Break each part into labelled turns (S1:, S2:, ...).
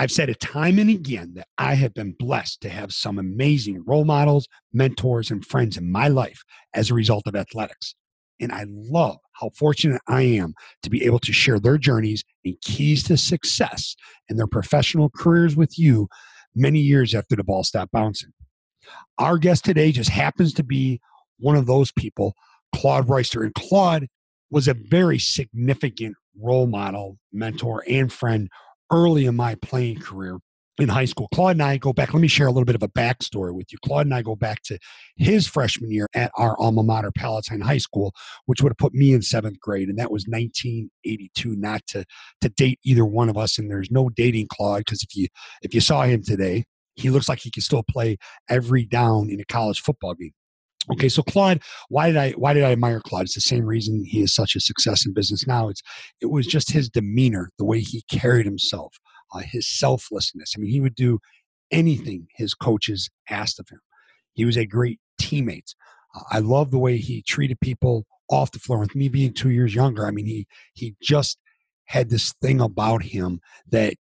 S1: I've said it time and again that I have been blessed to have some amazing role models, mentors, and friends in my life as a result of athletics. And I love how fortunate I am to be able to share their journeys and keys to success in their professional careers with you many years after the ball stopped bouncing. Our guest today just happens to be one of those people, Claude Royster. And Claude was a very significant role model, mentor, and friend early in my playing career in high school. Claude and I go back. Let me share a little bit of a backstory with you. Claude and I go back to his freshman year at our alma mater, Palatine High School, which would have put me in seventh grade, and that was 1982. Not to to date either one of us, and there's no dating Claude because if you if you saw him today, he looks like he can still play every down in a college football game. Okay, so Claude, why did I why did I admire Claude? It's the same reason he is such a success in business now. It's it was just his demeanor, the way he carried himself, uh, his selflessness. I mean, he would do anything his coaches asked of him. He was a great teammate. Uh, I love the way he treated people off the floor. With me being two years younger, I mean, he he just had this thing about him that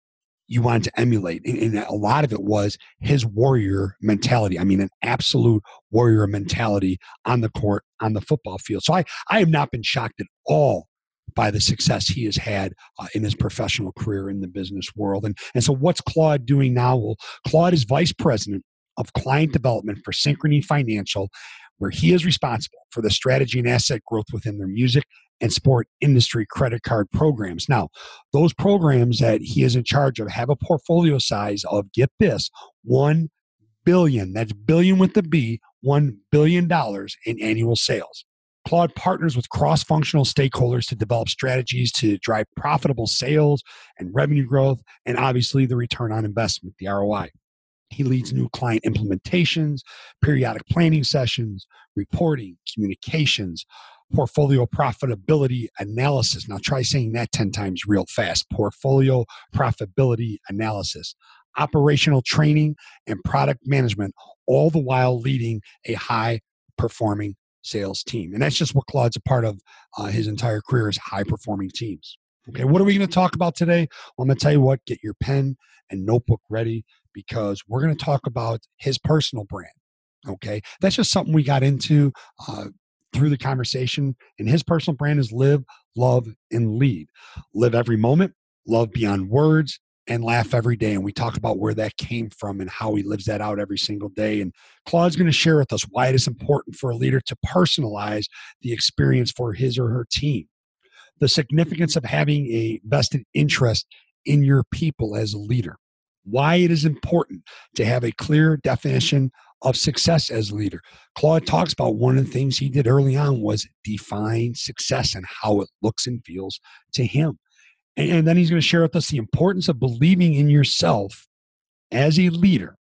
S1: you wanted to emulate. And, and, a lot of it was his warrior mentality. I mean, an absolute warrior mentality on the court, on the football field. So I, I have not been shocked at all by the success he has had uh, in his professional career in the business world. And, and so what's Claude doing now? Well, Claude is vice president of client development for Synchrony Financial, where he is responsible for the strategy and asset growth within their music and sport industry credit card programs. Now, those programs that he is in charge of have a portfolio size of, get this, 1 billion, that's billion with the B, $1 billion in annual sales. Claude partners with cross functional stakeholders to develop strategies to drive profitable sales and revenue growth, and obviously the return on investment, the ROI. He leads new client implementations, periodic planning sessions, reporting, communications, portfolio profitability analysis. Now try saying that 10 times real fast. Portfolio profitability analysis, operational training, and product management, all the while leading a high performing sales team. And that's just what Claude's a part of uh, his entire career is high performing teams. Okay, what are we going to talk about today? Well, I'm going to tell you what, get your pen and notebook ready because we're going to talk about his personal brand. Okay, that's just something we got into uh, through the conversation. And his personal brand is live, love, and lead. Live every moment, love beyond words, and laugh every day. And we talk about where that came from and how he lives that out every single day. And Claude's going to share with us why it is important for a leader to personalize the experience for his or her team, the significance of having a vested interest in your people as a leader, why it is important to have a clear definition of success as a leader. Claude talks about one of the things he did early on was define success and how it looks and feels to him. And then he's going to share with us the importance of believing in yourself as a leader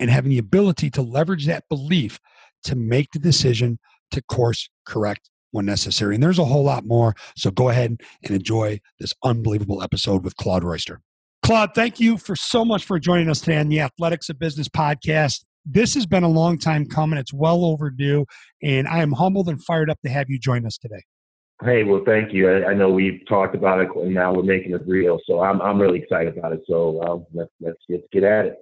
S1: and having the ability to leverage that belief to make the decision to course correct when necessary. And there's a whole lot more. So go ahead and enjoy this unbelievable episode with Claude Royster. Claude, thank you for so much for joining us today on the Athletics of Business podcast this has been a long time coming. It's well overdue, and I am humbled and fired up to have you join us today.
S2: Hey, well, thank you. I, I know we've talked about it, and now we're making it real. So I'm I'm really excited about it. So uh, let's let's get get at it.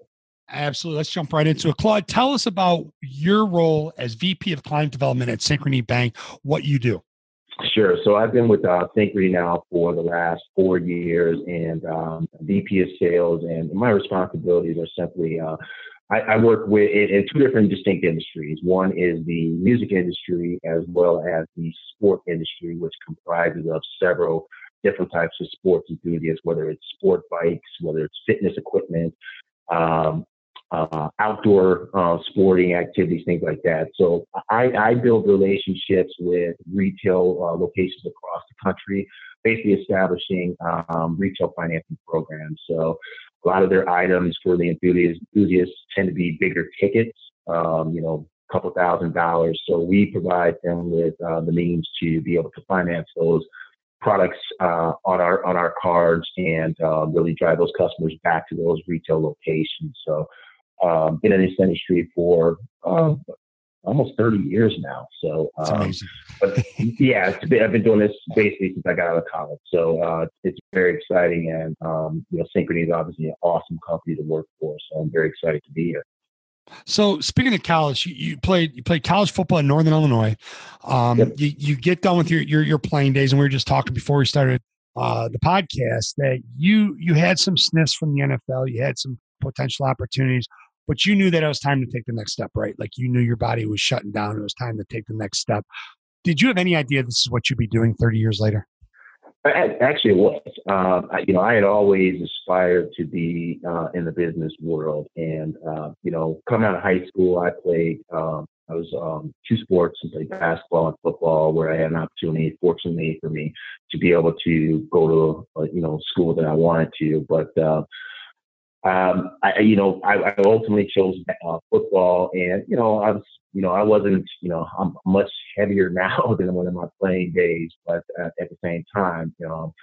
S1: Absolutely. Let's jump right into it. Claude, tell us about your role as VP of Client Development at Synchrony Bank. What you do.
S2: Sure. So I've been with uh, Synchrony now for the last four years, and um, VP of Sales, and my responsibilities are simply uh, I, I work with in, in, two different distinct industries. One is the music industry as well as the sport industry, which comprises of several different types of sports enthusiasts, whether it's sport bikes, whether it's fitness equipment, um, uh, outdoor uh, sporting activities, things like that. So I, I build relationships with retail uh, locations across the country, basically establishing um, retail financing programs. So a lot of their items for the enthusiasts, tend to be bigger tickets, um, you know, a couple thousand dollars. So we provide them with uh, the means to be able to finance those products uh, on our on our cards and uh, really drive those customers back to those retail locations. So, um, been in this industry for uh, almost 30 years now. So, um, but yeah, been, I've been doing this basically since I got out of college. So uh, it's very exciting, and um, you know, Synchrony is obviously an awesome company to work for. So I'm very excited to be here.
S1: So speaking of college, you, you, played you played college football in Northern Illinois. Um, yep. you, you get done with your, your your playing days, and we were just talking before we started uh, the podcast that you you had some sniffs from the NFL, you had some potential opportunities, but you knew that it was time to take the next step, right? Like you knew your body was shutting down; it was time to take the next step. Did you have any idea this is what you'd be doing 30 years later?
S2: Actually, it was. Um, you know, I had always aspired to be uh, in the business world, and uh, you know, coming out of high school, I played. Um, I was um, two sports and played basketball and football, where I had an opportunity, fortunately for me, to be able to go to uh, you know school that I wanted to. But uh, um, I, you know, I, I ultimately chose uh, football, and you know, I was, you know, I wasn't, you know, I'm much heavier now than one of my playing days, but uh, at the same time, you know,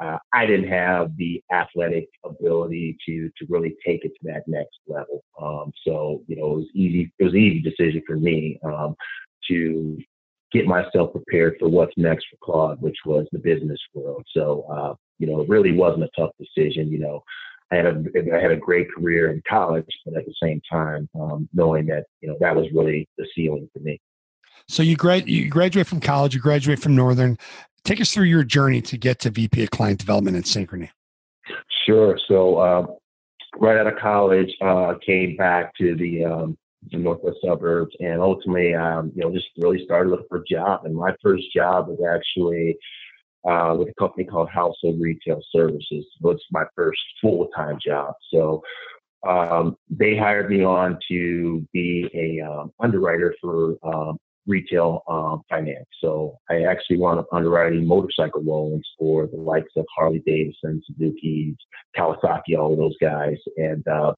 S2: uh, I didn't have the athletic ability to to really take it to that next level. Um, so, you know, it was easy. It was an easy decision for me um, to get myself prepared for what's next for Claude, which was the business world. So, uh, you know, it really wasn't a tough decision. You know, I had a I had a great career in college, but at the same time, um, knowing that you know that was really the ceiling for me.
S1: So you grad you graduate from college, you graduate from Northern. Take us through your journey to get to VP of Client Development at Synchrony.
S2: Sure. So uh, right out of college, uh, came back to the, um, the northwest suburbs, and ultimately, um, you know, just really started looking for a job. And my first job was actually uh, with a company called Household Retail Services. Was my first full time job. So um, they hired me on to be a um, underwriter for um, retail um, finance. So I actually wound up underwriting motorcycle loans for the likes of Harley Davidson, Suzuki, Kawasaki, all those guys, and uh,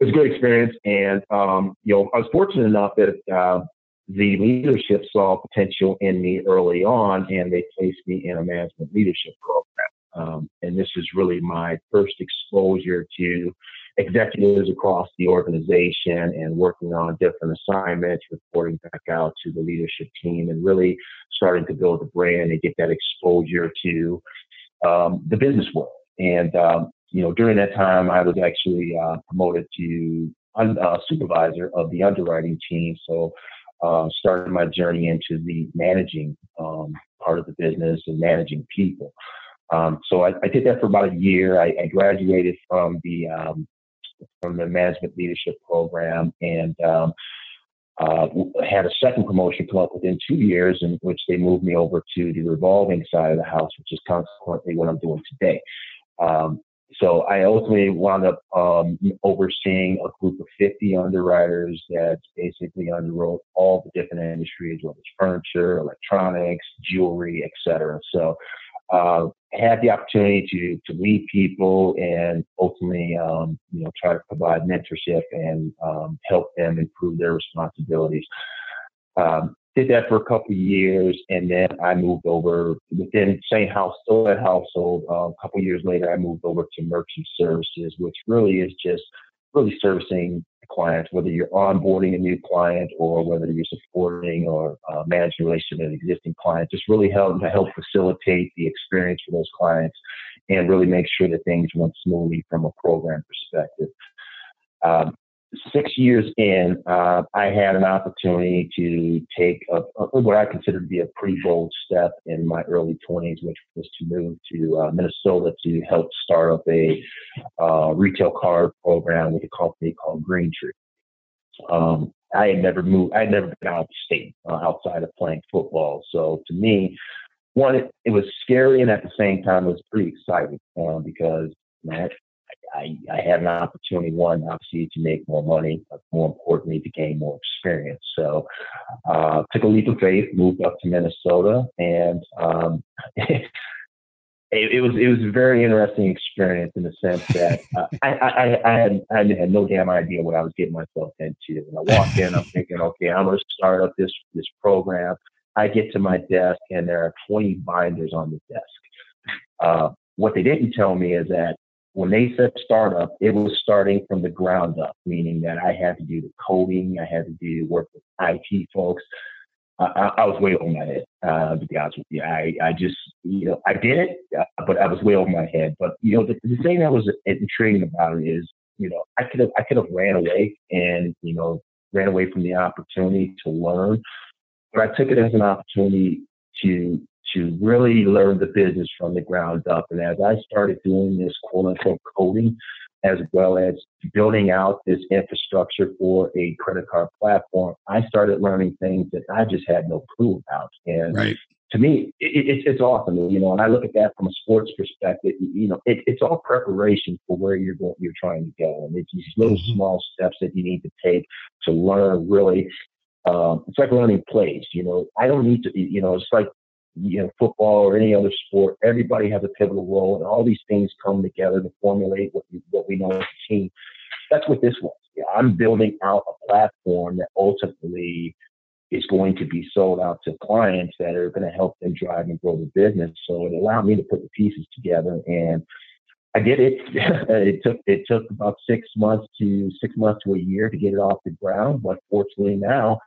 S2: it was a good experience. And um, you know, I was fortunate enough that uh, the leadership saw potential in me early on and they placed me in a management leadership program. Um, and this is really my first exposure to executives across the organization and working on different assignments, reporting back out to the leadership team, and really starting to build a brand and get that exposure to um, the business world. And um, you know, during that time, I was actually uh, promoted to un- uh, supervisor of the underwriting team. So uh, started my journey into the managing um, part of the business and managing people. Um, so I, I, did that for about a year. I, I graduated from the um, from the management leadership program and um, uh, had a second promotion come up within two years, in which they moved me over to the revolving side of the house, which is consequently what I'm doing today. Um, so I ultimately wound up um, overseeing a group of 50 underwriters that basically underwrote all the different industries, whether it's furniture, electronics, jewelry, etc. So uh, had the opportunity to to lead people and ultimately um, you know try to provide mentorship and um, help them improve their responsibilities. Um, did that for a couple years, and then I moved over within same house, still that household. Uh, a couple years later, I moved over to merchant services, which really is just really servicing clients, whether you're onboarding a new client or whether you're supporting or uh, managing a relationship with an existing client, just really help to help facilitate the experience for those clients and really make sure that things run smoothly from a program perspective. Um, six years in, uh, I had an opportunity to take a, a, what I consider to be a pretty bold step in my early 20s, which was to move to uh, Minnesota to help start up a uh, retail card program with a company called Green Tree. Um, I had never moved, I had never been out of state uh, outside of playing football. So to me, one, it, it, was scary and at the same time it was pretty exciting uh, because you know, I, I had an opportunity, one, obviously, to make more money, but more importantly, to gain more experience. So, uh, took a leap of faith, moved up to Minnesota, and um, it, it, was it was a very interesting experience in the sense that uh, I, I, I, had I had no damn idea what I was getting myself into. And I walked in, I'm thinking, okay, I'm going to start up this this program. I get to my desk, and there are 20 binders on the desk. Uh, what they didn't tell me is that when they said startup, it was starting from the ground up, meaning that I had to do the coding, I had to do work with IT folks. I, I was way over my head, uh, to be honest with you. I, I just, you know, I did it, uh, but I was way over my head. But, you know, the, the thing that was intriguing about it is, you know, I could have, I could have ran away and, you know, ran away from the opportunity to learn, but I took it as an opportunity to, to really learn the business from the ground up. And as I started doing this quote unquote coding, as well as building out this infrastructure for a credit card platform, I started learning things that I just had no clue about. And right. to me, it, it, it's awesome. You know, and I look at that from a sports perspective. You know, it, it's all preparation for where you're going, you're trying to go, and it's these little mm-hmm. small steps that you need to take to learn really. Um, it's like learning plays. You know, I don't need to. You know, it's like you know, football or any other sport, everybody has a pivotal role, and all these things come together to formulate what, you, what we know as a team. That's what this was. Yeah, I'm building out a platform that ultimately is going to be sold out to clients that are going to help them drive and grow the business. So it allowed me to put the pieces together, and I did it. it took it took about six months to six months to a year to get it off the ground, but fortunately now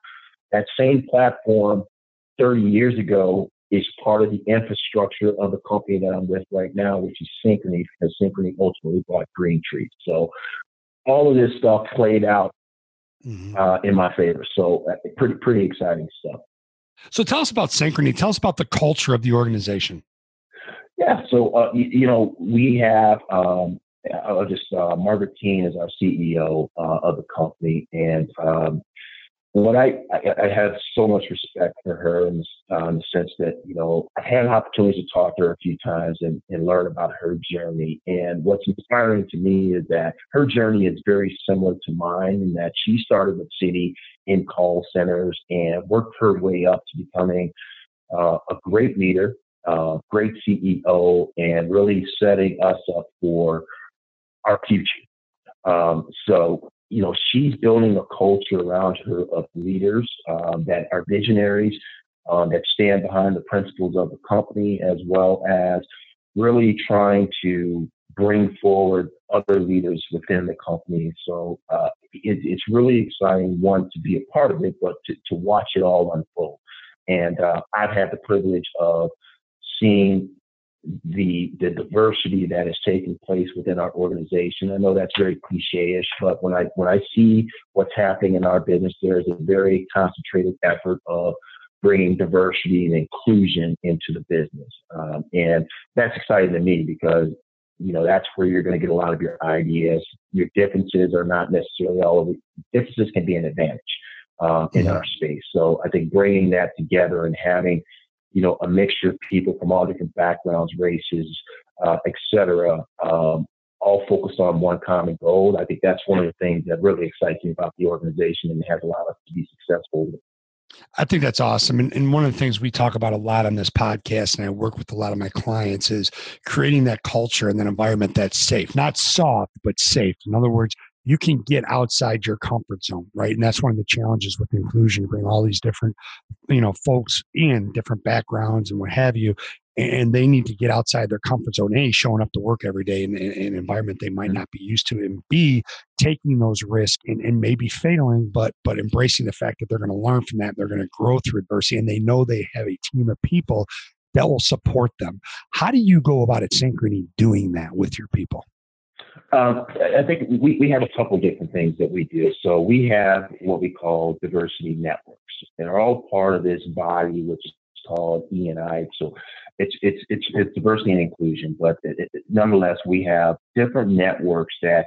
S2: that same platform 30 years ago is part of the infrastructure of the company that I'm with right now, which is Synchrony, because Synchrony ultimately bought Green Tree. So all of this stuff played out mm-hmm. uh, in my favor. So uh, pretty pretty exciting stuff.
S1: So tell us about Synchrony. Tell us about the culture of the organization.
S2: Yeah. So uh, you, you, know we have. Um, I'll just uh, Margaret Keane is our CEO uh, of the company, and um, what I, I, I have so much respect for her in, uh, in the sense that you know I had an opportunity to talk to her a few times and, and learn about her journey. And what's inspiring to me is that her journey is very similar to mine in that she started with Citi in call centers and worked her way up to becoming uh, a great leader, uh, great CEO, and really setting us up for our future. Um, so you know, she's building a culture around her of leaders um, that are visionaries, um, that stand behind the principles of the company, as well as really trying to bring forward other leaders within the company. So uh, it, it's really exciting, one, to be a part of it, but to, to watch it all unfold. And uh, I've had the privilege of seeing the the diversity that is taking place within our organization. I know that's very cliche-ish, but when I when I see what's happening in our business, there is a very concentrated effort of bringing diversity and inclusion into the business, um, and that's exciting to me because you know that's where you're going to get a lot of your ideas. Your differences are not necessarily all of the differences can be an advantage uh, in mm-hmm. our space. So I think bringing that together and having you know, a mixture of people from all different backgrounds, races, uh, et cetera, um, all focused on one common goal. I think that's one of the things that really excites me about the organization and has allowed us to be successful.
S1: I think that's awesome. And, and, one of the things we talk about a lot on this podcast, and I work with a lot of my clients, is creating that culture and that environment that's safe, not soft, but safe. In other words, you can get outside your comfort zone, right? And that's one of the challenges with inclusion. You bring all these different, you know, folks in different backgrounds and what have you, and they need to get outside their comfort zone. A, showing up to work every day in, in, an environment they might mm. not be used to, and B, taking those risks and, and maybe failing, but but embracing the fact that they're going to learn from that. They're going to grow through adversity, and they know they have a team of people that will support them. How do you go about it, Synchrony, doing that with your people?
S2: Um, I think we, we have a couple different things that we do. So we have what we call diversity networks. They're all part of this body, which is called E&I. So it's it's it's, it's diversity and inclusion, but it, it, nonetheless, we have different networks that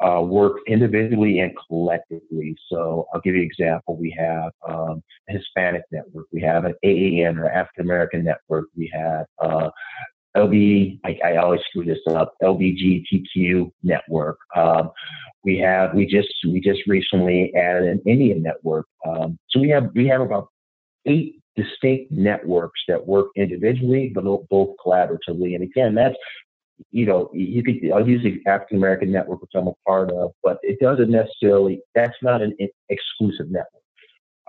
S2: uh, work individually and collectively. So I'll give you an example. We have um, a Hispanic network. We have an AAN or African American network. We have uh, LB, I, I always screw this up, LBGTQ network. Um, we have, we just, we just recently added an Indian network. Um, so we have, we have about eight distinct networks that work individually, but both collaboratively. And again, that's you know, you could I'll use the African American network, which I'm a part of, but it doesn't necessarily. That's not an exclusive network.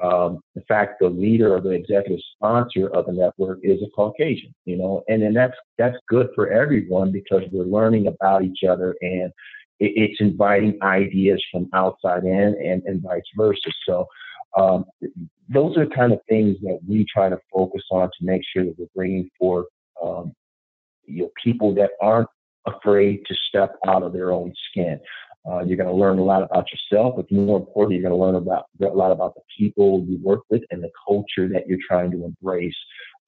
S2: Um, in fact, the leader or the executive sponsor of the network is a Caucasian, you know, and then that's that's good for everyone because we're learning about each other and it, it's inviting ideas from outside in and, and vice versa. So um, those are kind of things that we try to focus on to make sure that we're bringing forth um, you know people that aren't afraid to step out of their own skin. Uh, you're going to learn a lot about yourself, but more importantly, you're going to learn about a lot about the people you work with and the culture that you're trying to embrace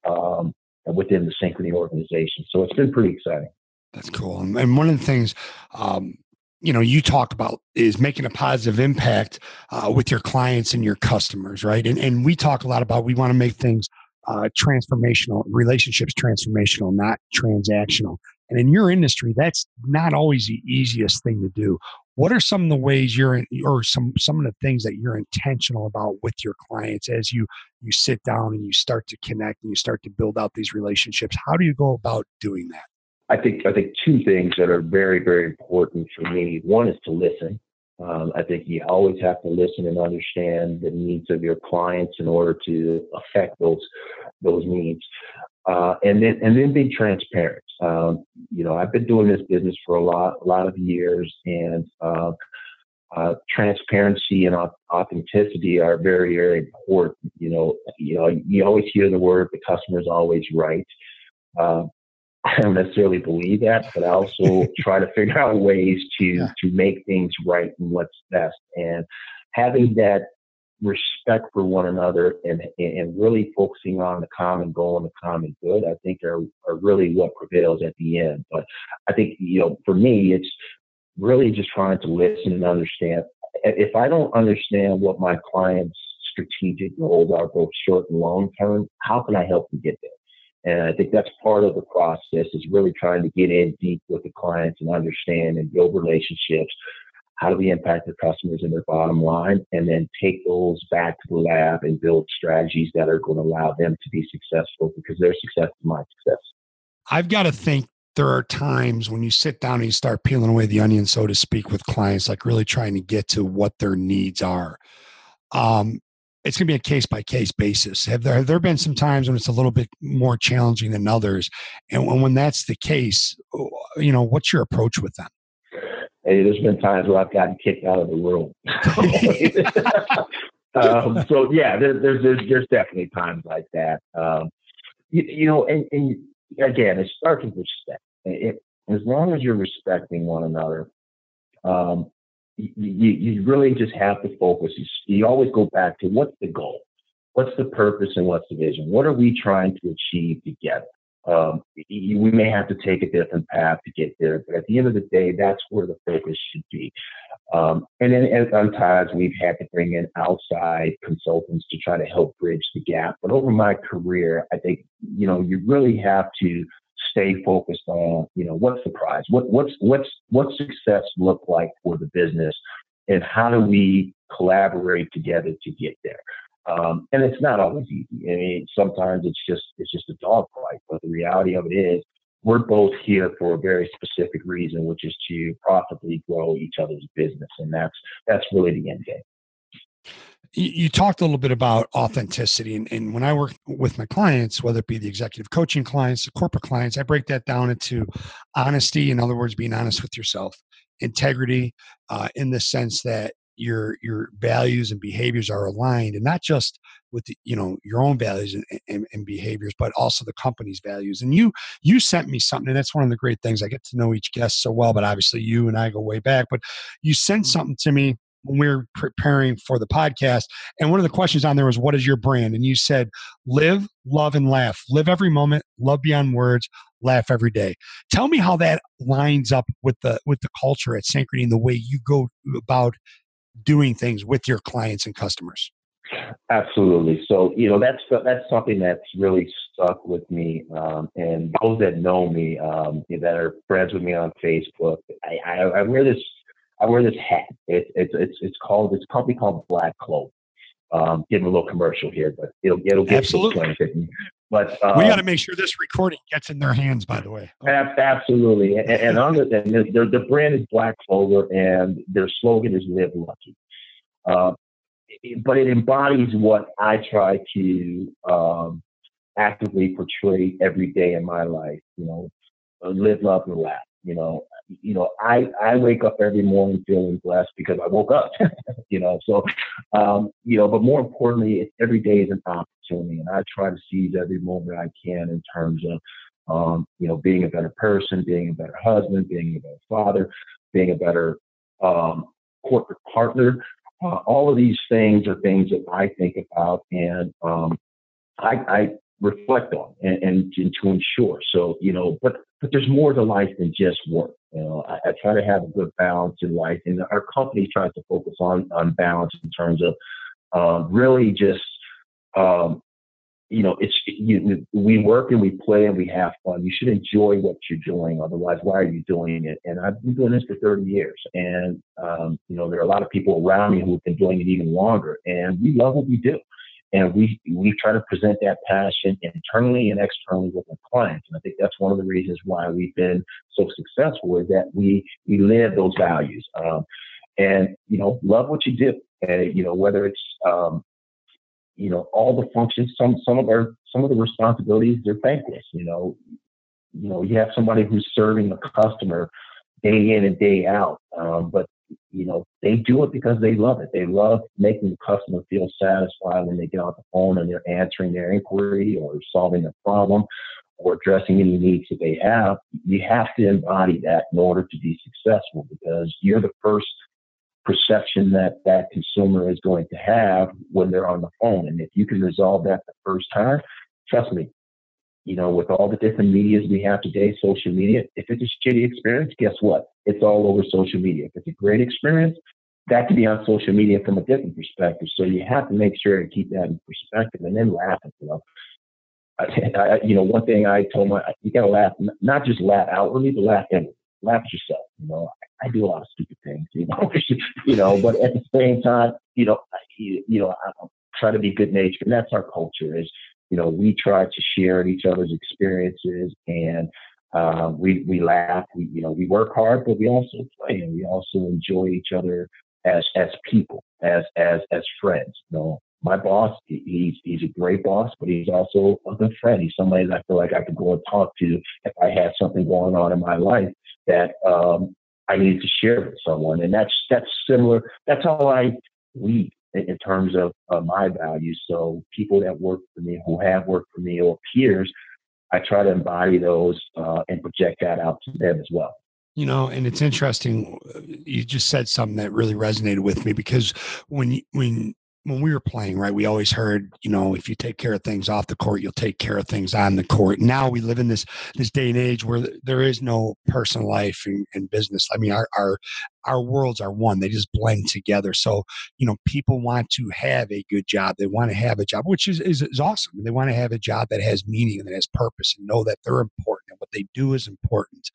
S2: um, within the Synchrony organization. So it's been pretty exciting.
S1: That's cool. And one of the things, um, you know, you talk about is making a positive impact uh, with your clients and your customers, right? And and we talk a lot about we want to make things uh, transformational, relationships transformational, not transactional. And in your industry, that's not always the easiest thing to do. What are some of the ways you're in, or some some of the things that you're intentional about with your clients as you you sit down and you start to connect and you start to build out these relationships? How do you go about doing that?
S2: I think I think two things that are very very important for me. One is to listen. Um, I think you always have to listen and understand the needs of your clients in order to affect those those needs. Uh, and then and then be transparent. Um, you know, I've been doing this business for a lot a lot of years, and uh, uh, transparency and authenticity are very very important. You know, you know, you always hear the word "the customer is always right." Uh, I don't necessarily believe that, but I also try to figure out ways to yeah. to make things right and what's best. And having that respect for one another and and really focusing on the common goal and the common good, I think are are really what prevails at the end. But I think you know, for me, it's really just trying to listen and understand. If I don't understand what my clients' strategic goals are, both short and long term, how can I help them get there? And I think that's part of the process is really trying to get in deep with the clients and understand and build relationships. How do we impact the customers and their bottom line? And then take those back to the lab and build strategies that are going to allow them to be successful because their success is my success.
S1: I've got to think there are times when you sit down and you start peeling away the onion, so to speak, with clients, like really trying to get to what their needs are. Um, it's going to be a case by case basis. Have there have there been some times when it's a little bit more challenging than others, and when, when that's the case, you know, what's your approach with them?
S2: Hey, there's been times where I've gotten kicked out of the room. um, so yeah, there, there's, there's there's definitely times like that. Um, you, you, know, and, and, again, it starts with respect. It, as long as you're respecting one another, um, you, you really just have to focus. You, you always go back to what's the goal? What's the purpose and what's the vision? What are we trying to achieve together? Um, we may have to take a different path to get there, but at the end of the day, that's where the focus should be. Um, and then at times we've had to bring in outside consultants to try to help bridge the gap. But over my career, I think, you know, you really have to stay focused on, you know, what's the prize? What, what's, what's, what success look like for the business? And how do we collaborate together to get there? Um, and it's not always easy. I mean, sometimes it's just, it's just a dogfight, but the reality of it is we're both here for a very specific reason, which is to profitably grow each other's business. And that's, that's really the end game
S1: you talked a little bit about authenticity and, and, when i work with my clients whether it be the executive coaching clients the corporate clients i break that down into honesty in other words being honest with yourself integrity uh, in the sense that your your values and behaviors are aligned and not just with the, you know your own values and, and, and, behaviors but also the company's values and you you sent me something and that's one of the great things i get to know each guest so well but obviously you and i go way back but you sent mm-hmm. something to me when we were preparing for the podcast. And one of the questions on there was, What is your brand? And you said, Live, love, and laugh. Live every moment, love beyond words, laugh every day. Tell me how that lines up with the with the culture at Synchrony and the way you go about doing things with your clients and customers.
S2: Absolutely. So you know that's that's something that's really stuck with me. Um, and those that know me, um, that are friends with me on Facebook, I, I, I wear this I wear this hat. It's it's it's it's called it's a company called Black Cloak. Um, give a little commercial here, but it'll it'll get
S1: absolutely.
S2: But
S1: um, we got to make sure this recording gets in their hands. By the way,
S2: absolutely. And, and other than their the brand is Black Clover, and their slogan is "Live Lucky." Uh, but it embodies what I try to um, actively portray every day in my life. You know, live, love, and laugh. You know, you know, I, I wake up every morning feeling blessed because I woke up, you know, so, um, you know, but more importantly, every day is an opportunity and I try to seize every moment I can in terms of, um, you know, being a better person, being a better husband, being a better father, being a better, um, corporate partner. Uh, all of these things are things that I think about and, um, I, I reflect on and, and, and to ensure. So, you know, but but there's more to life than just work. You know, I, I, try to have a good balance in life, and our company tries to focus on on balance in terms of um, really just um, you know, it's you, we work and we play and we have fun. You should enjoy what you're doing. Otherwise, why are you doing it? And I've been doing this for 30 years, and um, you know, there are a lot of people around me who've been doing it even longer, and we love what we do and we we try to present that passion internally and externally with our clients. And I think that's one of the reasons why we've been so successful is that we we live those values. Um, and you know, love what you do, and you know whether it's um, you know all the functions. Some some of our some of the responsibilities they're thankless. You know, you know you have somebody who's serving a customer day in and day out, um, but you know, they do it because they love it. They love making the customer feel satisfied when they get off the phone and they're answering their inquiry or solving a problem or addressing any needs that they have. You have to embody that in order to be successful because you're the first perception that that consumer is going to have when they're on the phone. And if you can resolve that the first time, trust me, you know, with all the different medias we have today, social media, if it's a shitty experience, guess what? It's all over social media. If it's a great experience, that could be on social media from a different perspective. So you have to make sure to keep that in perspective and then laugh. You know, I, I, you know, one thing I told my, you gotta laugh, not just laugh outwardly, but laugh inwardly. Laugh at yourself. You know, I, I do a lot of stupid things. You know, you know, but at the same time, you know, I, you know, I try to be good natured, and that's our culture. Is you know, we try to share each other's experiences and uh, we we laugh. We you know we work hard, but we also play and we also enjoy each other as as people, as as as friends. You know, my boss, he's he's a great boss, but he's also a good friend. He's somebody that I feel like I could go and talk to if I had something going on in my life that um, I needed to share with someone. And that's that's similar. That's how I lead in terms of uh, my values. So people that work for me, who have worked for me, or peers, I try to embody those uh, and project that out to them as well.
S1: You know, and it's interesting. Uh, you just said something that really resonated with me because when when when we were playing, right, we always heard, you know, if you take care of things off the court, you'll take care of things on the court. Now we live in this this day and age where there is no personal life and, and business. I mean, our, our our worlds are one; they just blend together. So, you know, people want to have a good job. They want to have a job, which is is, is awesome. They want to have a job that has meaning and that has purpose, and know that they're important and what they do is important.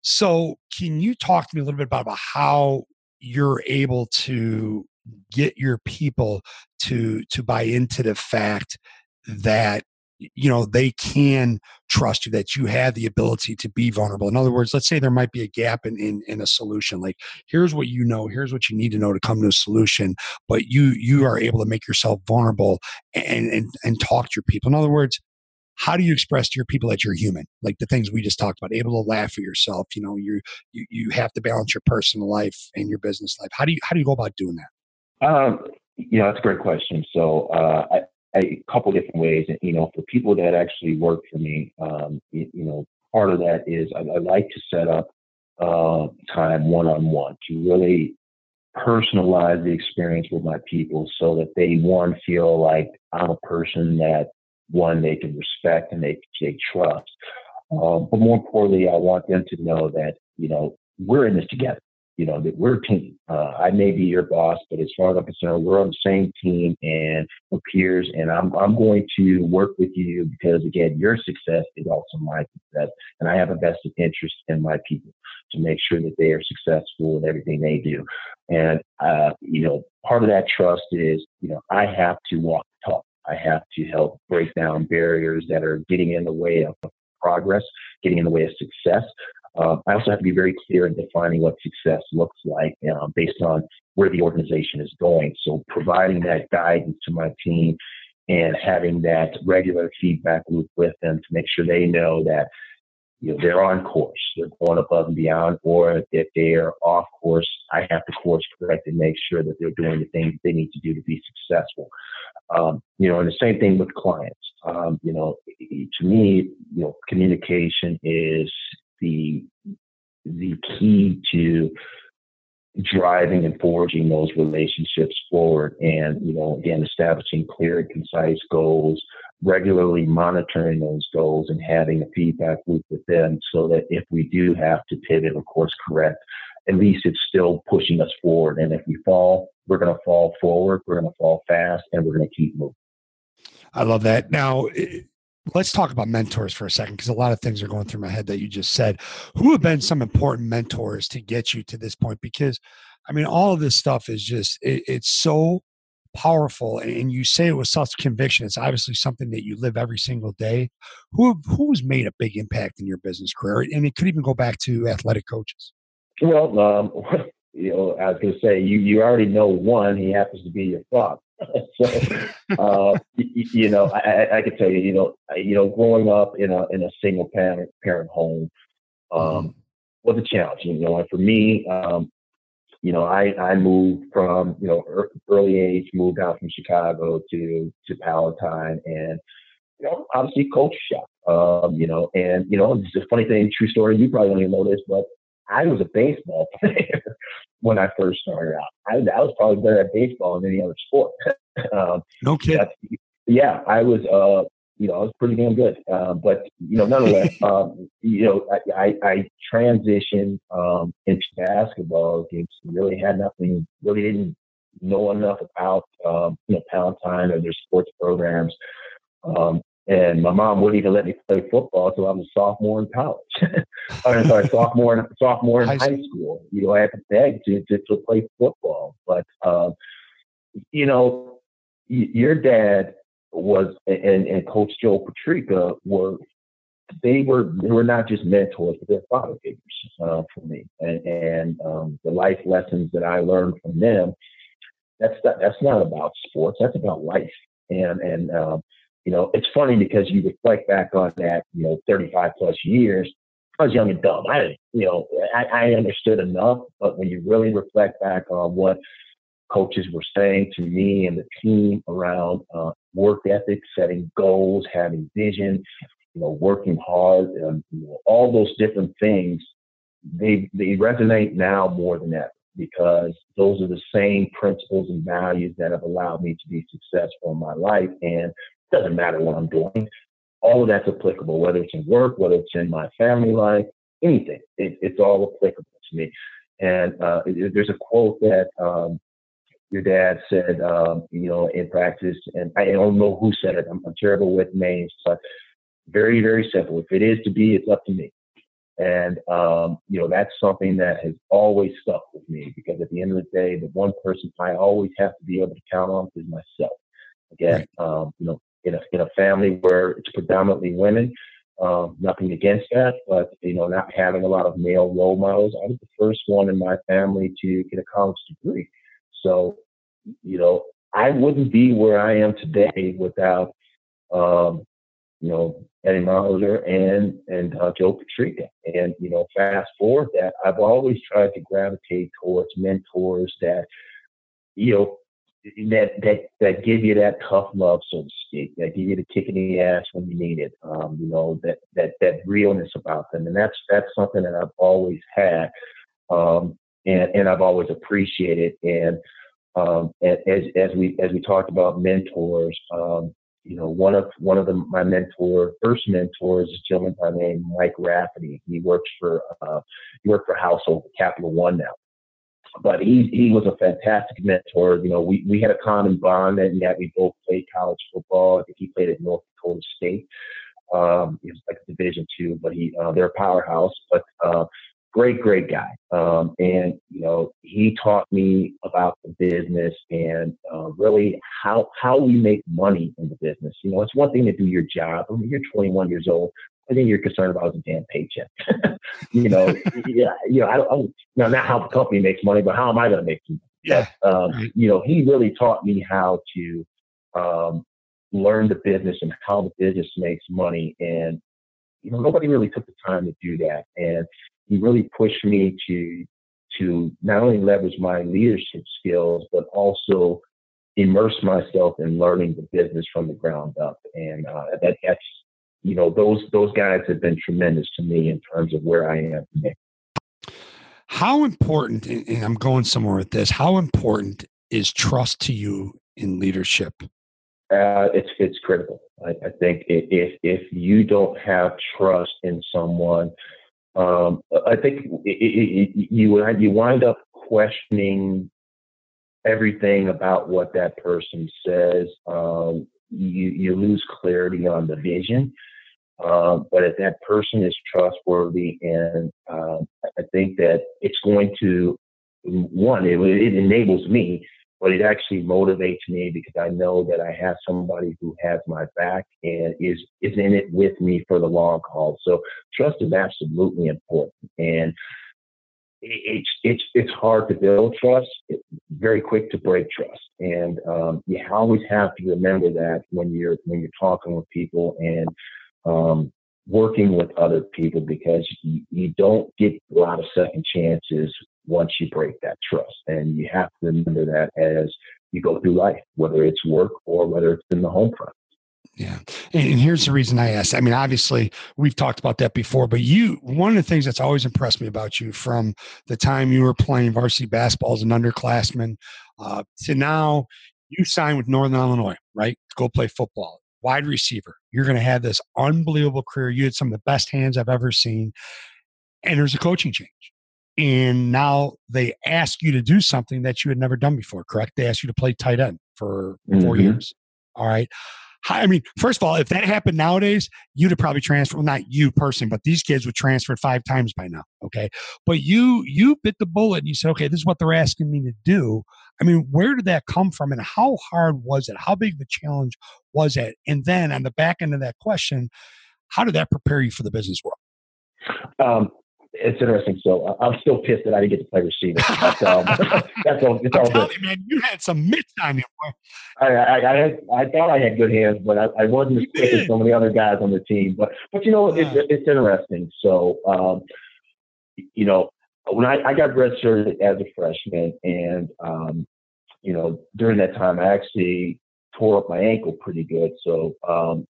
S1: So, can you talk to me a little bit about, about how you're able to get your people to to buy into the fact that you know they can trust you that you have the ability to be vulnerable. In other words let's say there might be a gap in, in in a solution like here's what you know here's what you need to know to come to a solution but you you are able to make yourself vulnerable and and, and talk to your people. In other words how do you express to your people that you're human? Like the things we just talked about able to laugh at yourself you know you you, you have to balance your personal life and your business life. How do you how do you go about doing that
S2: um, you know, that's a great question. So, uh, I, I, a couple different ways. And, you know, for people that actually work for me, um, you, you, know, part of that is I, I like to set up uh, time one on one to really personalize the experience with my people so that they, one, feel like I'm a person that, one, they can respect and they, they trust. Um, but more importantly, I want them to know that, you know, we're in this together you know, that we're team. Uh, I may be your boss, but as far as I'm concerned, we're on the same team and we're peers. And I'm, I'm going to work with you because, again, your success is also my success. And I have a vested interest in my people to make sure that they are successful in everything they do. And, uh, you know, part of that trust is, you know, I have to walk the talk. I have to help break down barriers that are getting in the way of progress, getting in the way of success. Um, I also have to be very clear in defining what success looks like um, based on where the organization is going. So providing that guidance to my team and having that regular feedback loop with them to make sure they know that you know they're on course, they're going above and beyond, or if they're off course, I have to course correct and make sure that they're doing the things they need to do to be successful. Um, you know, and the same thing with clients. Um, you know, to me, you know, communication is the the key to driving and forging those relationships forward and you know again establishing clear and concise goals regularly monitoring those goals and having a feedback loop with them so that if we do have to pivot of course correct at least it's still pushing us forward. And if we fall we're going to fall forward we're going to fall fast and we're going to keep moving.
S1: I love that. Now let's talk about mentors for a second because a lot of things are going through my head that you just said. Who have been some important mentors to get you to this point? Because i mean all of this stuff is just it, it's so powerful and you say it with such conviction it's obviously something that you live every single day. Who who's made a big impact in your business career? And it could even go back to athletic coaches.
S2: Well um, you know i was going to say you you already know one he happens to be your father so, uh, you, you, know, I, I could tell you, you know, you know, growing up in a in a single parent parent home um, mm-hmm. was a challenge. You know, and for me, um, you know, I I moved from you know early age, moved out from Chicago to to Palatine, and you know, obviously culture shock, Um, you know, and you know, it's a funny thing, true story. You probably don't even know this, but I was a baseball player when I first started out. I, I was probably better at baseball than any other sport.
S1: um, no kidding.
S2: Yeah, I was. Uh, you know, I was pretty damn good. Uh, but you know, nonetheless, um, you know, I, I, I transitioned um, into basketball. Games really had nothing. Really didn't know enough about um, you know Palatine or their sports programs. Um, and my mom wouldn't even let me play football until I was a sophomore in college. I'm sorry, sophomore in, sophomore in high, high school. You know, I had to beg to, to, to play football. But, um, you know, your dad was, and, and Coach Joe Patrica were, they were, they were not just mentors, but they're father figures uh, for me. And, and um, the life lessons that I learned from them, that's not, that's not about sports. That's about life. And, and, um, you know, it's funny because you reflect back on that, you know, 35 plus years. I was young and dumb. I, didn't, you know, I, I understood enough, but when you really reflect back on what coaches were saying to me and the team around uh, work ethic, setting goals, having vision, you know, working hard, and you know, all those different things, they they resonate now more than ever because those are the same principles and values that have allowed me to be successful in my life. And doesn't matter what I'm doing. All of that's applicable, whether it's in work, whether it's in my family life, anything. It, it's all applicable to me. And uh, there's a quote that um, your dad said, um, you know, in practice, and I don't know who said it. I'm, I'm terrible with names, but very, very simple. If it is to be, it's up to me. And, um, you know, that's something that has always stuck with me because at the end of the day, the one person I always have to be able to count on is myself. Again, right. um, you know, in a, in a family where it's predominantly women. Um, nothing against that, but you know, not having a lot of male role models. I was the first one in my family to get a college degree. So, you know, I wouldn't be where I am today without, um, you know, Eddie Molitor and and uh, Joe Patrica. And you know, fast forward that I've always tried to gravitate towards mentors that, you know, that that that give you that tough love, so to speak, that give you the kick in the ass when you need it. Um, you know that that that realness about them, and that's that's something that I've always had, um, and and I've always appreciated. And um, as as we as we talked about mentors, um, you know, one of one of the my mentor first mentors is a gentleman by the name Mike Rafferty. He works for uh, he worked for Household Capital One now but he he was a fantastic mentor. You know, we, we had a common bond and that we both played college football. I think he played at North Dakota State. Um, it was like a Division two, but he uh, they're a powerhouse. But uh, great, great guy. Um, and, you know, he taught me about the business and uh, really how, how we make money in the business. You know, it's one thing to do your job. I mean, you're 21 years old. I think you're concerned about is a damn paycheck. you know, yeah, you know, I don't, I don't, you know, not how the company makes money, but how am I going to make money?
S1: Yeah.
S2: But, um, you know, he really taught me how to um, learn the business and how the business makes money. And, you know, nobody really took the time to do that. And he really pushed me to to not only leverage my leadership skills, but also immerse myself in learning the business from the ground up. And uh, that, that's, you know, those those guys have been tremendous to me in terms of where I am today.
S1: How important, and I'm going somewhere with this, how important is trust to you in leadership?
S2: Uh, it's it's critical. I, I, think if if you don't have trust in someone, um, I think it, it, you you wind up questioning everything about what that person says. Um, you you lose clarity on the vision. Uh, but if that person is trustworthy, and uh, I think that it's going to one, it, it enables me but it actually motivates me because I know that I have somebody who has my back and is is in it with me for the long haul. So trust is absolutely important, and it's it's it's hard to build trust. It's very quick to break trust, and um, you always have to remember that when you're when you're talking with people and um, working with other people because you, you don't get a lot of second chances once you break that trust. And you have to remember that as you go through life, whether it's work or whether it's in the home front.
S1: Yeah. And, here's the reason I asked. I mean, obviously, we've talked about that before, but you, one of the things that's always impressed me about you from the time you were playing varsity basketball as an underclassman uh, to now, you signed with Northern Illinois, right? To go play football, wide receiver. You're going to have this unbelievable career. You had some of the best hands I've ever seen. And there's a coaching change and now they ask you to do something that you had never done before correct they asked you to play tight end for 4 mm-hmm. years all right I mean, first of all, if that happened nowadays, you'd have probably transferred. Well, not you person, but these kids would transfer five times by now. Okay, but you you bit the bullet and you said, okay, this is what they're asking me to do. I mean, where did that come from, and how hard was it? How big a challenge was it? And then on the back end of that question, how did that prepare you for the business world?
S2: Um, it's interesting. So I'm still pissed that I didn't get to play receiver. That's, um, that's all. It's all good.
S1: You, man, you had some mitts on you.
S2: I, I, I, had, I thought I had good hands, but I, I wasn't as quick as some of the other guys on the team. But but you know, yeah. it's, it's interesting. So um, you know, when I, I got redshirted as a freshman, and um, you know, during that time, I actually tore up my ankle pretty good. So um,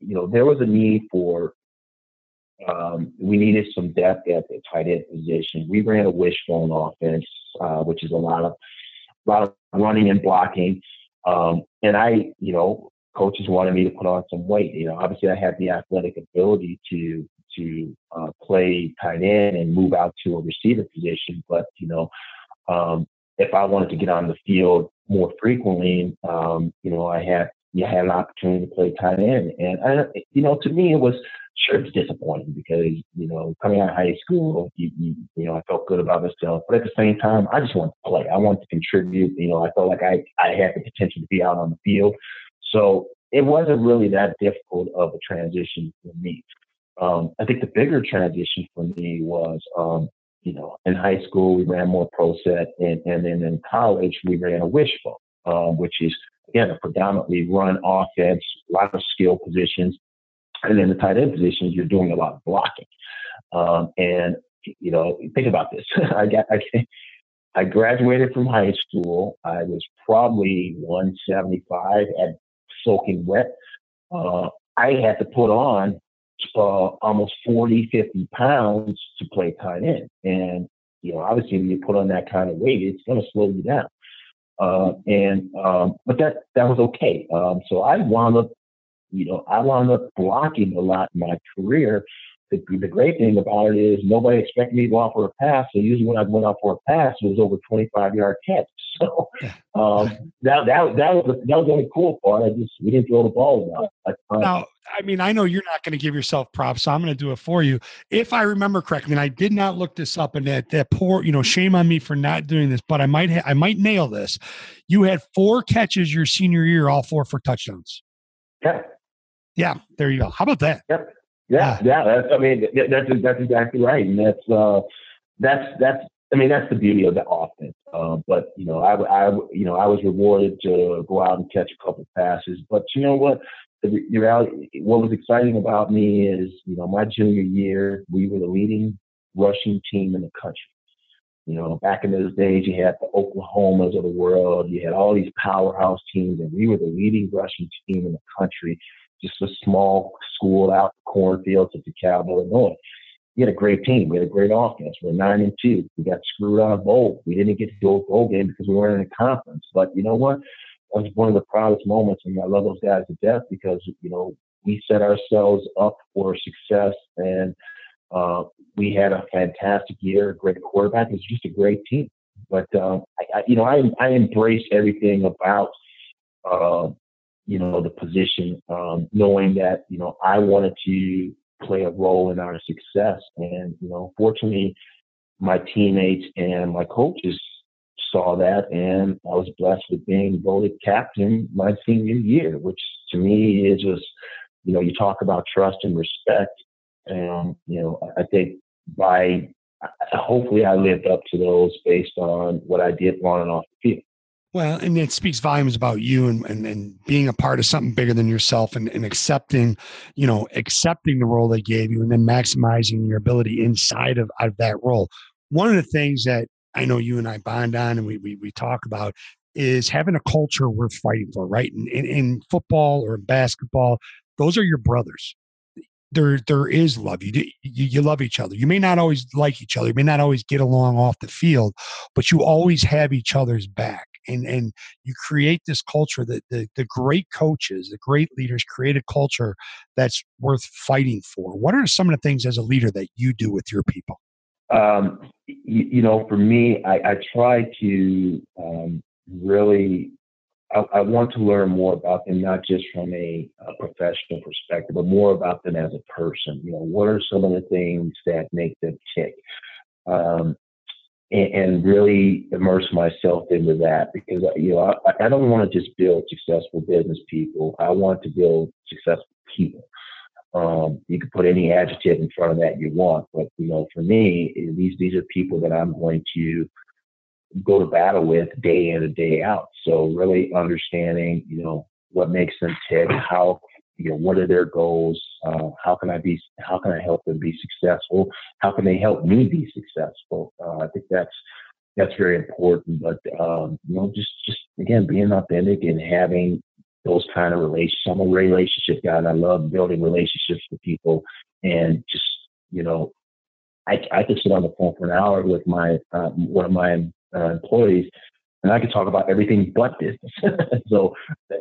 S2: you know, there was a need for um, we needed some depth at the tight end position. We ran a wishbone offense, uh, which is a lot of a lot of running and blocking. Um, and I, you know, coaches wanted me to put on some weight. You know, obviously I had the athletic ability to to uh, play tight end and move out to a receiver position, but you know, um, if I wanted to get on the field more frequently, um, you know, I had you had an opportunity to play tight end, and I, you know, to me it was sure it's disappointing because you know coming out of high school, you, you, you know I felt good about myself, but at the same time, I just wanted to play. I wanted to contribute. You know, I felt like I I had the potential to be out on the field, so it wasn't really that difficult of a transition for me. Um, I think the bigger transition for me was, um, you know, in high school we ran more pro set, and, and then in college we ran a wishbone, um, which is again a predominantly run offense, a lot of skill positions. And in the tight end positions, you're doing a lot of blocking. Um, and you know, think about this. I got I, I graduated from high school. I was probably 175 at soaking wet. Uh, I had to put on uh, almost 40, 50 pounds to play tight end. And, you know, obviously when you put on that kind of weight, it's going to slow you down. Uh, and, um, but that, that was okay. Um, so I wound up you know, I wound up blocking a lot in my career the, the great thing about it is nobody expected me to go out for a pass. So usually when I went out for a pass, it was over 25 yard catch. So um, that, that, that, was the, that was the only cool part. I just, we didn't throw the ball enough.
S1: Now, I mean, I know you're not going to give yourself props, so I'm going to do it for you. If I remember correctly, and I did not look this up, and that that poor, you know, shame on me for not doing this, but I might ha- I might nail this. You had four catches your senior year, all four for touchdowns.
S2: Yeah.
S1: Yeah, there you go. How about that?
S2: Yep. Yeah, yeah. That's, I mean, that's that's exactly right, and that's uh, that's that's. I mean, that's the beauty of the offense. Uh, but you know, I, I, you know, I was rewarded to go out and catch a couple passes. But you know what? The, the reality, what was exciting about me is, you know, my junior year, we were the leading rushing team in the country. You know, back in those days, you had the Oklahomas of the world, you had all these powerhouse teams, and we were the leading rushing team in the country just a small school out in cornfields of DeKalb, Illinois. We had a great team. We had a great offense. We are nine and two. We got screwed on a bowl. We didn't get to go a bowl game because we weren't in a conference. But you know what? Was one of the proudest moments, and I love those guys to death because you know we set ourselves up for success, and uh, we had a fantastic year. A great quarterback. It was just a great team. But uh, I, I, you know, I I embrace everything about uh, you know, the position, um, knowing that, you know, I wanted to play a role in our success. And, you know, fortunately, my teammates and my coaches saw that, and I was blessed with being voted captain my senior year, which to me is just, you know, you talk about trust and respect. And, you know, I think by hopefully I lived up to those based on what I did on and off the field.
S1: Well, and it speaks volumes about you and, and, and being a part of something bigger than yourself and, and accepting, you know, accepting the role they gave you and then maximizing your ability inside of, of that role. One of the things that I know you and I bond on and we, we, we talk about is having a culture worth fighting for, right? In, in, in football or basketball, those are your brothers there there is love. You, you you love each other. You may not always like each other. You may not always get along off the field, but you always have each other's back and and you create this culture that the, the great coaches the great leaders create a culture that's worth fighting for what are some of the things as a leader that you do with your people
S2: um, you, you, know for me i, I try to um, really I, I, want to learn more about them not just from a, a professional perspective but more about them as a person you know what are some of the things that make them tick um, and, really immerse myself into that because you know I, I don't want to just build successful business people. I want to build successful people. Um, you can put any adjective in front of that you want, but you know, for me, these these are people that I'm going to go to battle with day in and day out. So really understanding, you know, what makes them tick, how you know, what are their goals? Uh, how can I be? How can I help them be successful? How can they help me be successful? Uh, I think that's that's very important. But um, you know, just just again, being authentic and having those kind of relationships. I'm a relationship guy, and I love building relationships with people. And just you know, I I could sit on the phone for an hour with my uh, one of my uh, employees and I could talk about everything but business. so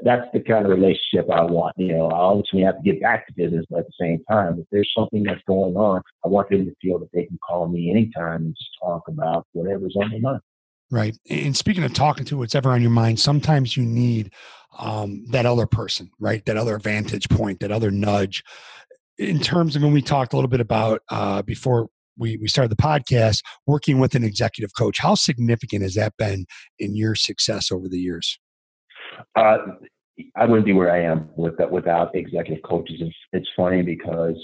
S2: that's the kind of relationship I want. You know, I obviously have to get back to business, but at the same time, if there's something that's going on, I want them to feel that they can call me anytime and just talk about whatever's on their mind.
S1: Right. And speaking of talking to what's ever on your mind, sometimes you need um, that other person, right? That other vantage point, that other nudge. In terms of when we talked a little bit about uh, before we, we started the podcast working with an executive coach. How significant has that been in your success over the years?
S2: Uh, I wouldn't be where I am with, without executive coaches. It's, it's funny because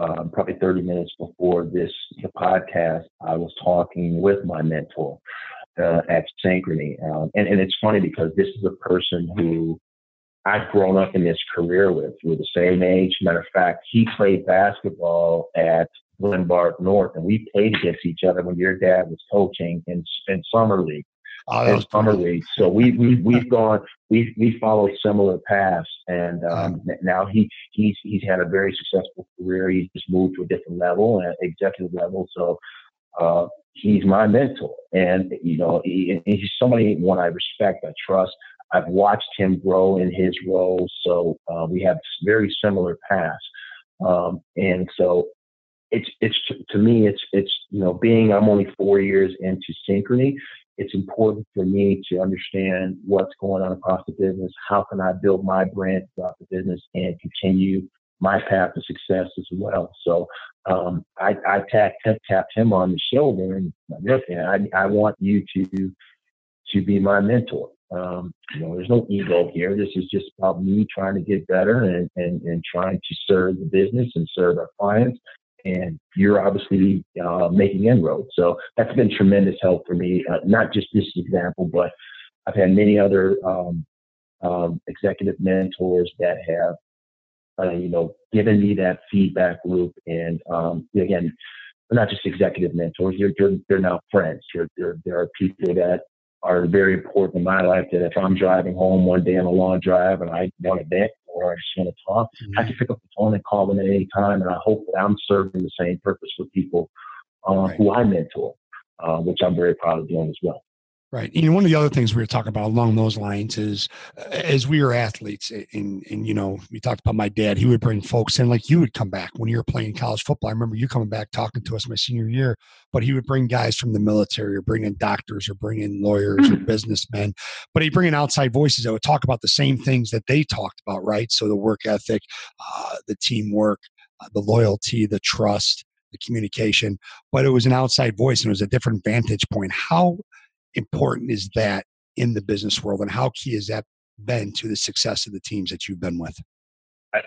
S2: um, probably 30 minutes before this podcast, I was talking with my mentor uh, at Synchrony. Um, and, and it's funny because this is a person who I've grown up in this career with. We're the same age. Matter of fact, he played basketball at Glenbard North, and we played against each other when your dad was coaching in in summer league. Oh, in summer league. So we we we've gone we we followed similar paths, and um, now he he's he's had a very successful career. He's just moved to a different level, an executive level. So. Uh, he's my mentor, and you know, he, he's somebody one I respect, I trust. I've watched him grow in his role, so uh, we have very similar paths. Um, and so it's it's to me it's it's you know being I'm only four years into Synchrony. It's important for me to understand what's going on across the business. How can I build my brand throughout the business and continue my path to success as well? So um, I, I tapped, tapped him on the shoulder and look, I, I want you to to be my mentor. Um, you know, there's no ego here. This is just about me trying to get better and, and, and trying to serve the business and serve our clients. And you're obviously uh, making inroads. So that's been tremendous help for me, uh, not just this example, but I've had many other um, um, executive mentors that have, uh, you know, given me that feedback loop. And um, again, not just executive mentors, they're, they're, they're now friends. They're, they're, there are people that are very important in my life that if I'm driving home one day on a long drive and I want to vent or I just want to talk, mm-hmm. I can pick up the phone and call them at any time. And I hope that I'm serving the same purpose for people uh, right. who I mentor, uh, which I'm very proud of doing as well.
S1: Right. And one of the other things we were talking about along those lines is uh, as we were athletes and, and, you know, we talked about my dad, he would bring folks in like you would come back when you were playing college football. I remember you coming back talking to us my senior year, but he would bring guys from the military or bring in doctors or bring in lawyers or businessmen, but he'd bring in outside voices that would talk about the same things that they talked about. Right. So the work ethic, uh, the teamwork, uh, the loyalty, the trust, the communication, but it was an outside voice and it was a different vantage point. How important is that in the business world, and how key has that been to the success of the teams that you've been with?
S2: It,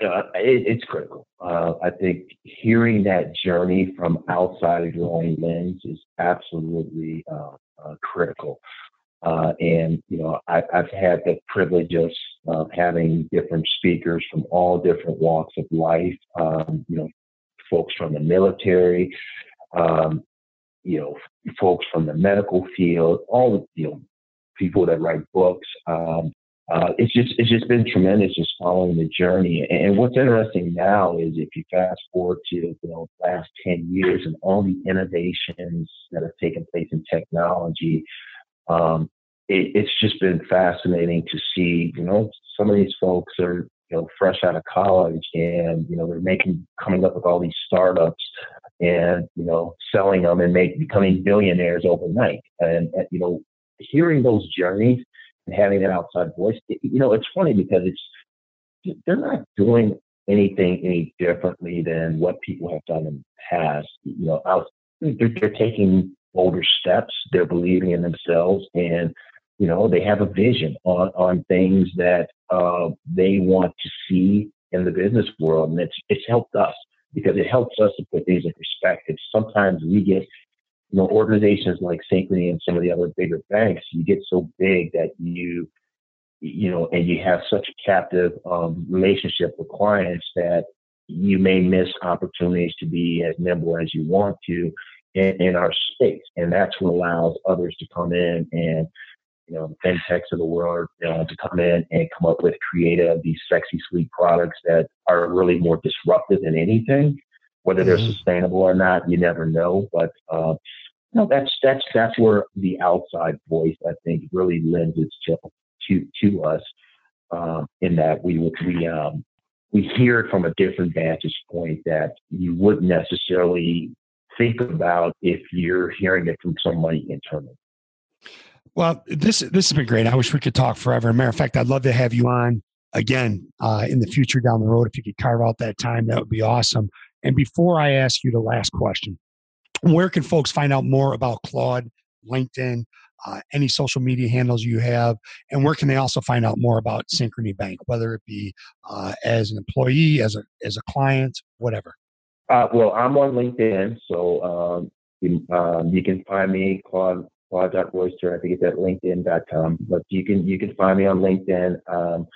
S2: it's critical. Uh, I think hearing that journey from outside of your own lens is absolutely uh, uh critical. Uh, and you know, I, have had the privilege of having different speakers from all different walks of life. Um, you know, folks from the military, um, you know, folks from the medical field, all the you know, people that write books. Um, uh, it's just it's just been tremendous just following the journey. And what's interesting now is if you fast forward to you know the last ten years and all the innovations that have taken place in technology, um, it, it's just been fascinating to see. You know, some of these folks are you know fresh out of college and you know they're making coming up with all these startups and you know selling them and make becoming billionaires overnight. And, and you know, hearing those journeys and having that outside voice, it, you know, it's funny because it's they're not doing anything any differently than what people have done in the past. You know, they're, they're taking bolder steps. They're believing in themselves and you know they have a vision on on things that uh, they want to see in the business world and it's it's helped us because it helps us to put things in perspective. Sometimes we get, you know, organizations like Synchrony and some of the other bigger banks, you get so big that you, you know, and you have such a captive um, relationship with clients that you may miss opportunities to be as nimble as you want to in, in our space. And that's what allows others to come in and you know, the fintechs of the world you know, to come in and come up with creative, these sexy, sweet products that are really more disruptive than anything. Whether they're mm-hmm. sustainable or not, you never know. But uh, you know, that's that's that's where the outside voice, I think, really lends itself to to us. Um, in that we we um, we hear it from a different vantage point that you wouldn't necessarily think about if you're hearing it from somebody internally.
S1: Well, this this has been great. I wish we could talk forever. matter of fact, I'd love to have you on again uh, in the future down the road. If you could carve out that time, that would be awesome. And before I ask you the last question, where can folks find out more about Claude, LinkedIn, uh, any social media handles you have, and where can they also find out more about Synchrony Bank, whether it be uh, as an employee, as a as a client, whatever?
S2: Uh, well, I'm on LinkedIn, so um, um, you can find me Claude Royster. I think it's at LinkedIn.com. But you can you can find me on LinkedIn. Um,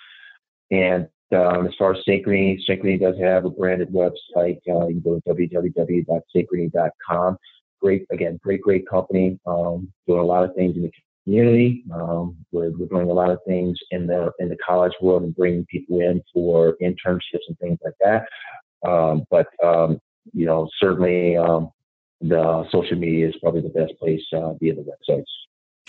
S2: and um, as far as Synchrony, Synchrony does have a branded website. Uh, you go to www.synchrony.com. Great, again, great, great company. Um, doing a lot of things in the community. Um, we're, we're doing a lot of things in the in the college world and bringing people in for internships and things like that. Um, but um, you know, certainly um, the social media is probably the best place uh, via the websites.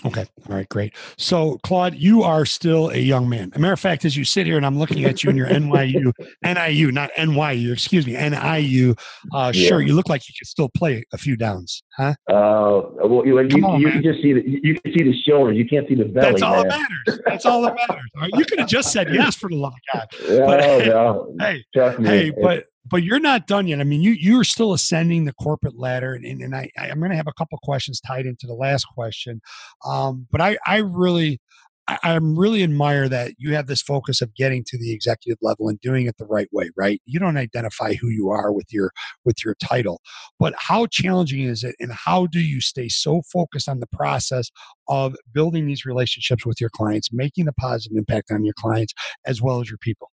S1: Okay. All right. Great. So, Claude, you are still a young man. A matter of fact, as you sit here and I'm looking at you in your NYU, NIU, not NYU, excuse me, NIU uh, yeah. Sure, you look like you could still play a few downs, huh?
S2: Uh, well, you, you, on, you can just see the you can see the shoulders. You can't see the belly.
S1: That's all
S2: man.
S1: that matters. That's all that matters. Right? You could have just said yes for the love of God.
S2: But, no, no.
S1: Hey, hey, but but you're not done yet. I mean, you you're still ascending the corporate ladder, and and, I I'm going to have a couple questions tied into the last question. Um, but I I really I, I'm really admire that you have this focus of getting to the executive level and doing it the right way. Right? You don't identify who you are with your with your title, but how challenging is it, and how do you stay so focused on the process of building these relationships with your clients, making a positive impact on your clients as well as your people?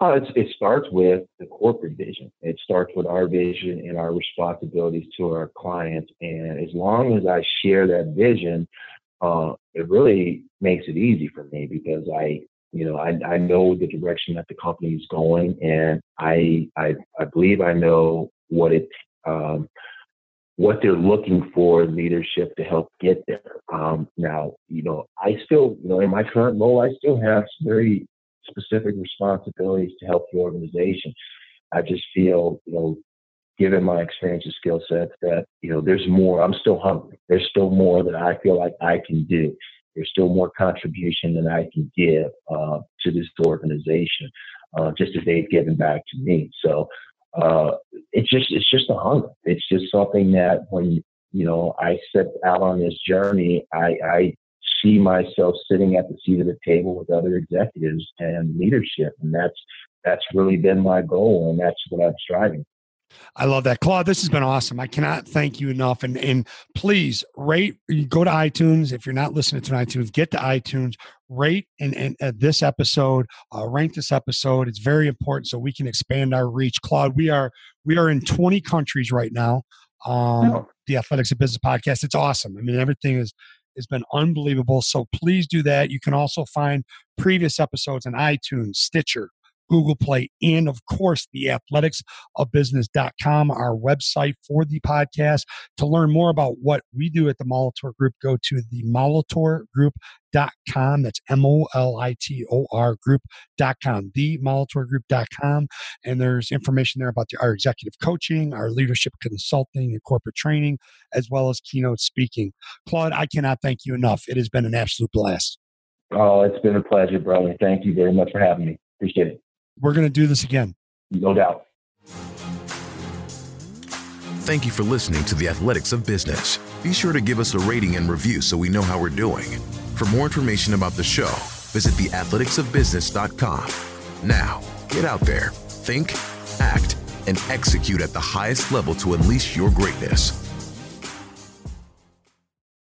S2: Uh, it starts with the corporate vision. It starts with our vision and our responsibilities to our clients. And as long as I share that vision, uh, it really makes it easy for me because I, you know, I, I know the direction that the company is going, and I, I, I believe I know what it, um, what they're looking for leadership to help get there. Um, now, you know, I still, you know, in my current role, I still have very specific responsibilities to help the organization. I just feel, you know, given my experience and skill sets, that you know, there's more. I'm still hungry. There's still more that I feel like I can do. There's still more contribution that I can give uh, to this organization, uh, just as they've given back to me. So uh, it's just it's just a hunger. It's just something that when you know I set out on this journey, I, I see myself sitting at the seat of the table with other executives and leadership. And that's that's really been my goal and that's what I'm striving.
S1: I love that. Claude, this has been awesome. I cannot thank you enough. And and please rate, go to iTunes. If you're not listening to iTunes, get to iTunes, rate and, and uh, this episode, uh, rank this episode. It's very important so we can expand our reach. Claude, we are we are in 20 countries right now. Um, oh. the Athletics of Business podcast. It's awesome. I mean, everything is has been unbelievable. So please do that. You can also find previous episodes on iTunes, Stitcher, Google Play, and of course, the athleticsofbusiness.com, our website for the podcast. To learn more about what we do at the Molitor Group, go to the molitorgroup.com. That's M O L I T O R group.com, the molitorgroup.com. And there's information there about the, our executive coaching, our leadership consulting, and corporate training, as well as keynote speaking. Claude, I cannot thank you enough. It has been an absolute blast.
S2: Oh, it's been a pleasure, brother. Thank you very much for having me. Appreciate it
S1: we're going to do this again.
S2: No doubt.
S3: Thank you for listening to the Athletics of Business. Be sure to give us a rating and review so we know how we're doing. For more information about the show, visit theathleticsofbusiness.com. Now, get out there, think, act, and execute at the highest level to unleash your greatness.